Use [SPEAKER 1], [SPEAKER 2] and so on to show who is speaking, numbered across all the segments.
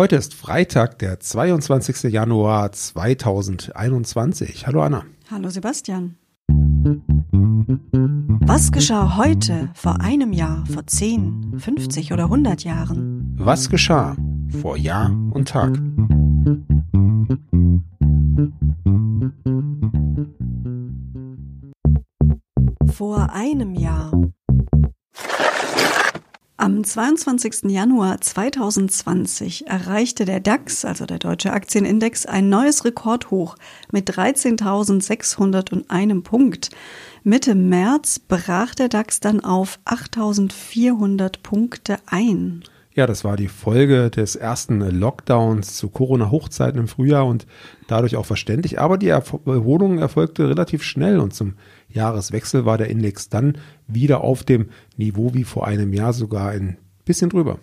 [SPEAKER 1] Heute ist Freitag, der 22. Januar 2021. Hallo Anna.
[SPEAKER 2] Hallo Sebastian. Was geschah heute, vor einem Jahr, vor 10, 50 oder 100 Jahren?
[SPEAKER 1] Was geschah vor Jahr und Tag?
[SPEAKER 2] Vor einem Jahr. Am 22. Januar 2020 erreichte der DAX, also der deutsche Aktienindex, ein neues Rekordhoch mit 13.601 Punkt. Mitte März brach der DAX dann auf 8.400 Punkte ein.
[SPEAKER 1] Ja, das war die Folge des ersten Lockdowns zu Corona-Hochzeiten im Frühjahr und dadurch auch verständlich. Aber die Erholung erfolgte relativ schnell und zum Jahreswechsel war der Index dann wieder auf dem Niveau wie vor einem Jahr sogar ein bisschen drüber.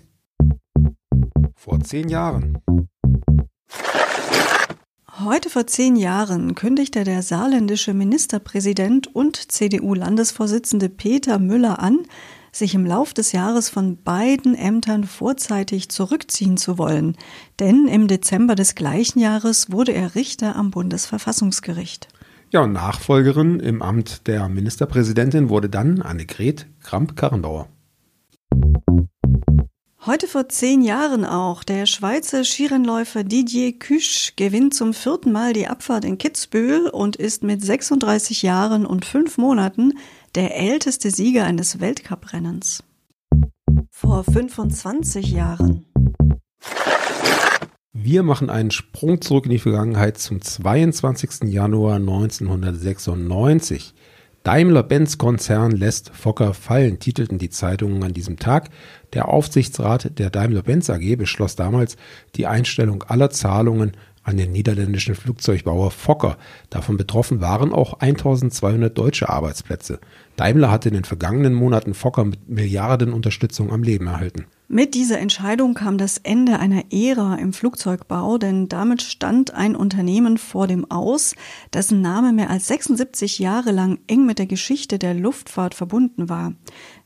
[SPEAKER 1] Vor zehn Jahren.
[SPEAKER 2] Heute vor zehn Jahren kündigte der saarländische Ministerpräsident und CDU-Landesvorsitzende Peter Müller an, sich im Lauf des Jahres von beiden Ämtern vorzeitig zurückziehen zu wollen, denn im Dezember des gleichen Jahres wurde er Richter am Bundesverfassungsgericht.
[SPEAKER 1] Ja, und Nachfolgerin im Amt der Ministerpräsidentin wurde dann Annegret Kramp-Karrenbauer.
[SPEAKER 2] Heute vor zehn Jahren auch. Der Schweizer Skirennläufer Didier Küsch gewinnt zum vierten Mal die Abfahrt in Kitzbühel und ist mit 36 Jahren und fünf Monaten der älteste Sieger eines Weltcuprennens. Vor 25 Jahren.
[SPEAKER 1] Wir machen einen Sprung zurück in die Vergangenheit zum 22. Januar 1996. Daimler-Benz-Konzern lässt Fokker fallen, titelten die Zeitungen an diesem Tag. Der Aufsichtsrat der Daimler-Benz AG beschloss damals die Einstellung aller Zahlungen an den niederländischen Flugzeugbauer Fokker. Davon betroffen waren auch 1200 deutsche Arbeitsplätze. Daimler hatte in den vergangenen Monaten Fokker mit Milliardenunterstützung am Leben erhalten.
[SPEAKER 2] Mit dieser Entscheidung kam das Ende einer Ära im Flugzeugbau, denn damit stand ein Unternehmen vor dem Aus, dessen Name mehr als 76 Jahre lang eng mit der Geschichte der Luftfahrt verbunden war.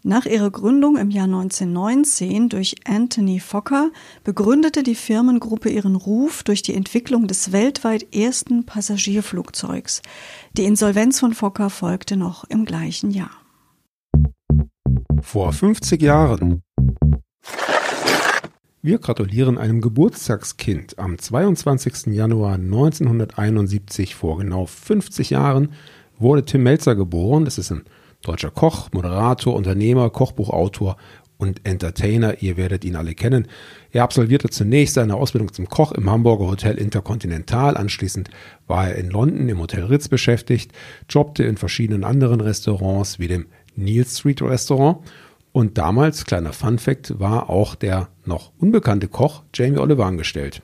[SPEAKER 2] Nach ihrer Gründung im Jahr 1919 durch Anthony Fokker begründete die Firmengruppe ihren Ruf durch die Entwicklung des weltweit ersten Passagierflugzeugs. Die Insolvenz von Fokker folgte noch im gleichen Jahr.
[SPEAKER 1] Vor 50 Jahren wir gratulieren einem Geburtstagskind am 22. Januar 1971 vor genau 50 Jahren wurde Tim Melzer geboren. Das ist ein deutscher Koch, Moderator, Unternehmer, Kochbuchautor und Entertainer. Ihr werdet ihn alle kennen. Er absolvierte zunächst seine Ausbildung zum Koch im Hamburger Hotel Intercontinental. Anschließend war er in London im Hotel Ritz beschäftigt, jobbte in verschiedenen anderen Restaurants wie dem Neil Street Restaurant und damals, kleiner Fun Fact, war auch der noch unbekannte Koch Jamie Oliver angestellt.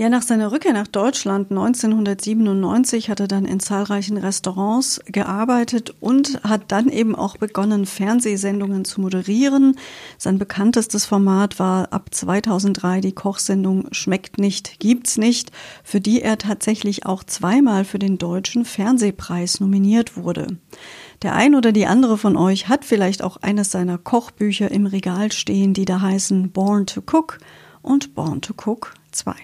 [SPEAKER 2] Ja, nach seiner Rückkehr nach Deutschland 1997 hat er dann in zahlreichen Restaurants gearbeitet und hat dann eben auch begonnen, Fernsehsendungen zu moderieren. Sein bekanntestes Format war ab 2003 die Kochsendung Schmeckt nicht, gibt's nicht, für die er tatsächlich auch zweimal für den Deutschen Fernsehpreis nominiert wurde. Der ein oder die andere von euch hat vielleicht auch eines seiner Kochbücher im Regal stehen, die da heißen Born to Cook und Born to Cook 2.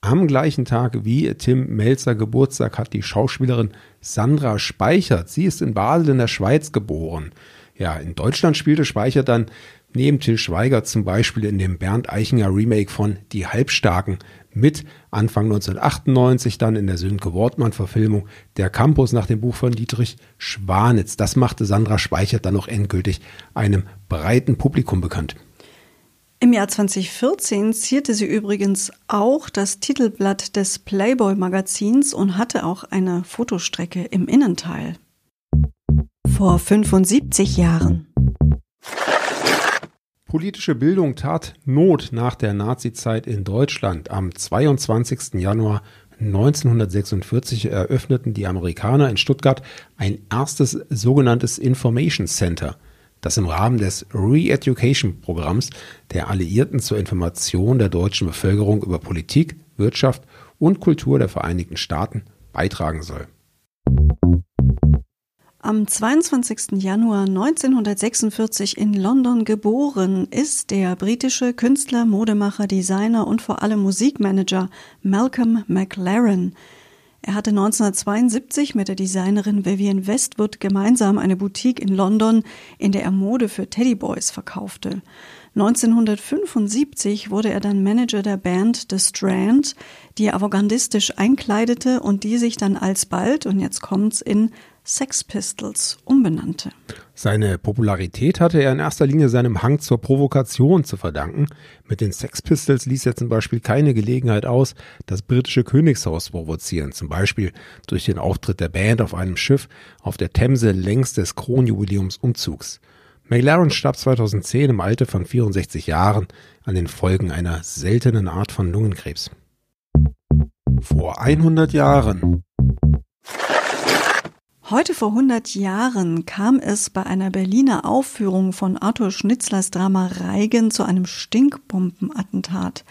[SPEAKER 1] Am gleichen Tag wie Tim Melzer Geburtstag hat die Schauspielerin Sandra Speichert. Sie ist in Basel in der Schweiz geboren. Ja, in Deutschland spielte Speichert dann neben Till Schweiger zum Beispiel in dem Bernd Eichinger Remake von Die Halbstarken mit Anfang 1998 dann in der Sönke Wortmann Verfilmung Der Campus nach dem Buch von Dietrich Schwanitz. Das machte Sandra Speichert dann noch endgültig einem breiten Publikum bekannt.
[SPEAKER 2] Im Jahr 2014 zierte sie übrigens auch das Titelblatt des Playboy Magazins und hatte auch eine Fotostrecke im Innenteil. Vor 75 Jahren.
[SPEAKER 1] Politische Bildung tat Not nach der Nazizeit in Deutschland. Am 22. Januar 1946 eröffneten die Amerikaner in Stuttgart ein erstes sogenanntes Information Center, das im Rahmen des Re-Education-Programms der Alliierten zur Information der deutschen Bevölkerung über Politik, Wirtschaft und Kultur der Vereinigten Staaten beitragen soll.
[SPEAKER 2] Am 22. Januar 1946 in London geboren ist der britische Künstler, Modemacher, Designer und vor allem Musikmanager Malcolm McLaren. Er hatte 1972 mit der Designerin Vivienne Westwood gemeinsam eine Boutique in London, in der er Mode für Teddyboys verkaufte. 1975 wurde er dann Manager der Band The Strand, die er avantgardistisch einkleidete und die sich dann alsbald, und jetzt kommt's, in Sex Pistols umbenannte.
[SPEAKER 1] Seine Popularität hatte er in erster Linie seinem Hang zur Provokation zu verdanken. Mit den Sex Pistols ließ er zum Beispiel keine Gelegenheit aus, das britische Königshaus zu provozieren, zum Beispiel durch den Auftritt der Band auf einem Schiff auf der Themse längs des Kronjubiläumsumzugs. McLaren starb 2010 im Alter von 64 Jahren an den Folgen einer seltenen Art von Lungenkrebs. Vor 100 Jahren
[SPEAKER 2] Heute vor 100 Jahren kam es bei einer Berliner Aufführung von Arthur Schnitzlers Drama Reigen zu einem Stinkbombenattentat.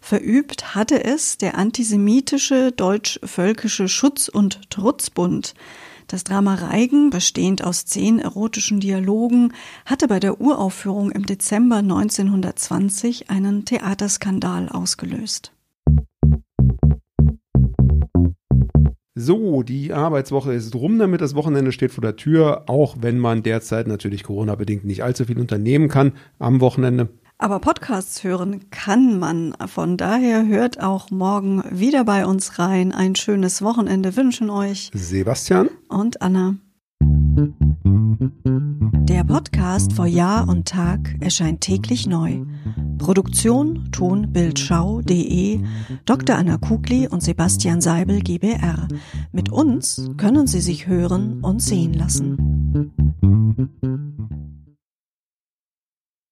[SPEAKER 2] Verübt hatte es der antisemitische deutsch-völkische Schutz- und Trutzbund. Das Drama Reigen, bestehend aus zehn erotischen Dialogen, hatte bei der Uraufführung im Dezember 1920 einen Theaterskandal ausgelöst.
[SPEAKER 1] So, die Arbeitswoche ist rum, damit das Wochenende steht vor der Tür, auch wenn man derzeit natürlich Corona-bedingt nicht allzu viel unternehmen kann am Wochenende.
[SPEAKER 2] Aber Podcasts hören kann man. Von daher hört auch morgen wieder bei uns rein. Ein schönes Wochenende wünschen euch
[SPEAKER 1] Sebastian
[SPEAKER 2] und Anna. Der Podcast vor Jahr und Tag erscheint täglich neu. Produktion tonbildschau.de Dr. Anna Kugli und Sebastian Seibel GBR. Mit uns können Sie sich hören und sehen lassen.